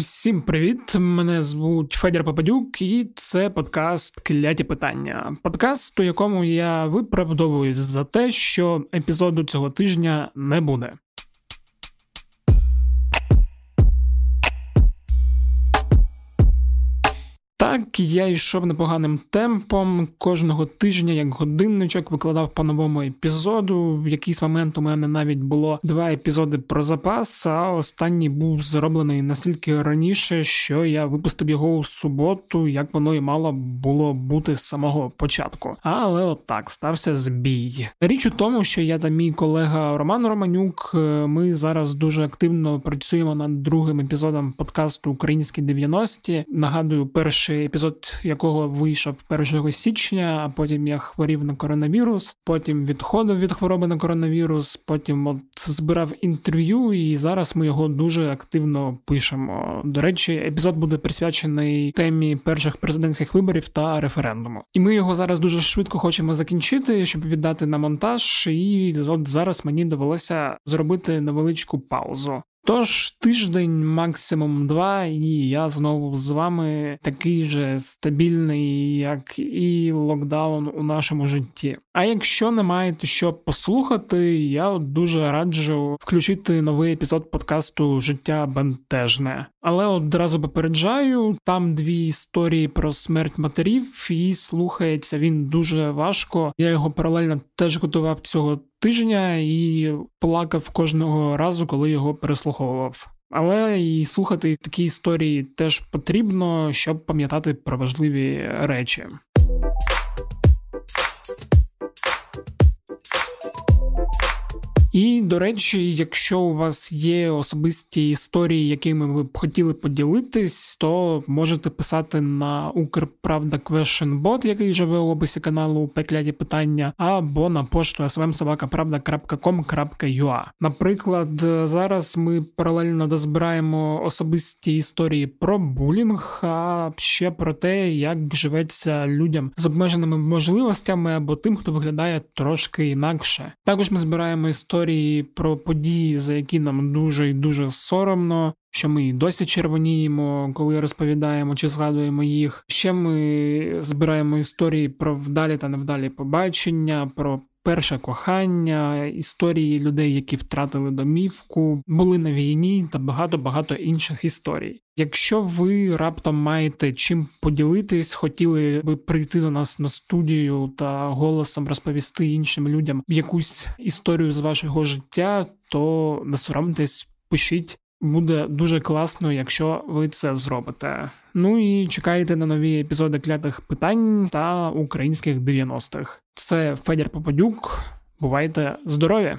Усім привіт! Мене звуть Федір Попадюк, і це подкаст Кляті питання. Подкаст, у якому я виправдовуюсь за те, що епізоду цього тижня не буде. Так, я йшов непоганим темпом. Кожного тижня, як годинничок, викладав по новому епізоду. В якийсь момент у мене навіть було два епізоди про запас, а останній був зроблений настільки раніше, що я випустив його у суботу, як воно і мало було бути з самого початку. Але отак стався збій. Річ у тому, що я та мій колега Роман Романюк, ми зараз дуже активно працюємо над другим епізодом подкасту Українські 90-ті. Нагадую, перший перший епізод якого вийшов 1 січня, а потім я хворів на коронавірус, потім відходив від хвороби на коронавірус, потім от збирав інтерв'ю, і зараз ми його дуже активно пишемо. До речі, епізод буде присвячений темі перших президентських виборів та референдуму. І ми його зараз дуже швидко хочемо закінчити, щоб віддати на монтаж. І от зараз мені довелося зробити невеличку паузу. Тож тиждень, максимум два, і я знову з вами такий же стабільний, як і локдаун у нашому житті. А якщо не маєте що послухати, я дуже раджу включити новий епізод подкасту Життя бентежне. Але одразу попереджаю, там дві історії про смерть матерів, і слухається він дуже важко. Я його паралельно теж готував цього тижня і плакав кожного разу, коли його переслуховував. Але і слухати такі історії теж потрібно, щоб пам'ятати про важливі речі. І до речі, якщо у вас є особисті історії, якими ви б хотіли поділитись, то можете писати на Укрправда Questionbot, який живе у описі каналу Пекляді питання, або на пошту svmsobaka.com.ua. Наприклад, зараз ми паралельно дозбираємо особисті історії про булінг, а ще про те, як живеться людям з обмеженими можливостями або тим, хто виглядає трошки інакше. Також ми збираємо історії історії про події, за які нам дуже і дуже соромно. Що ми і досі червоніємо, коли розповідаємо чи згадуємо їх. Ще ми збираємо історії про вдалі та невдалі побачення, про перше кохання, історії людей, які втратили домівку, були на війні та багато багато інших історій. Якщо ви раптом маєте чим поділитись, хотіли би прийти до нас на студію та голосом розповісти іншим людям якусь історію з вашого життя, то не соромтесь, пишіть. Буде дуже класно, якщо ви це зробите. Ну і чекайте на нові епізоди клятих питань та українських 90-х. Це Федір Попадюк. Бувайте здорові!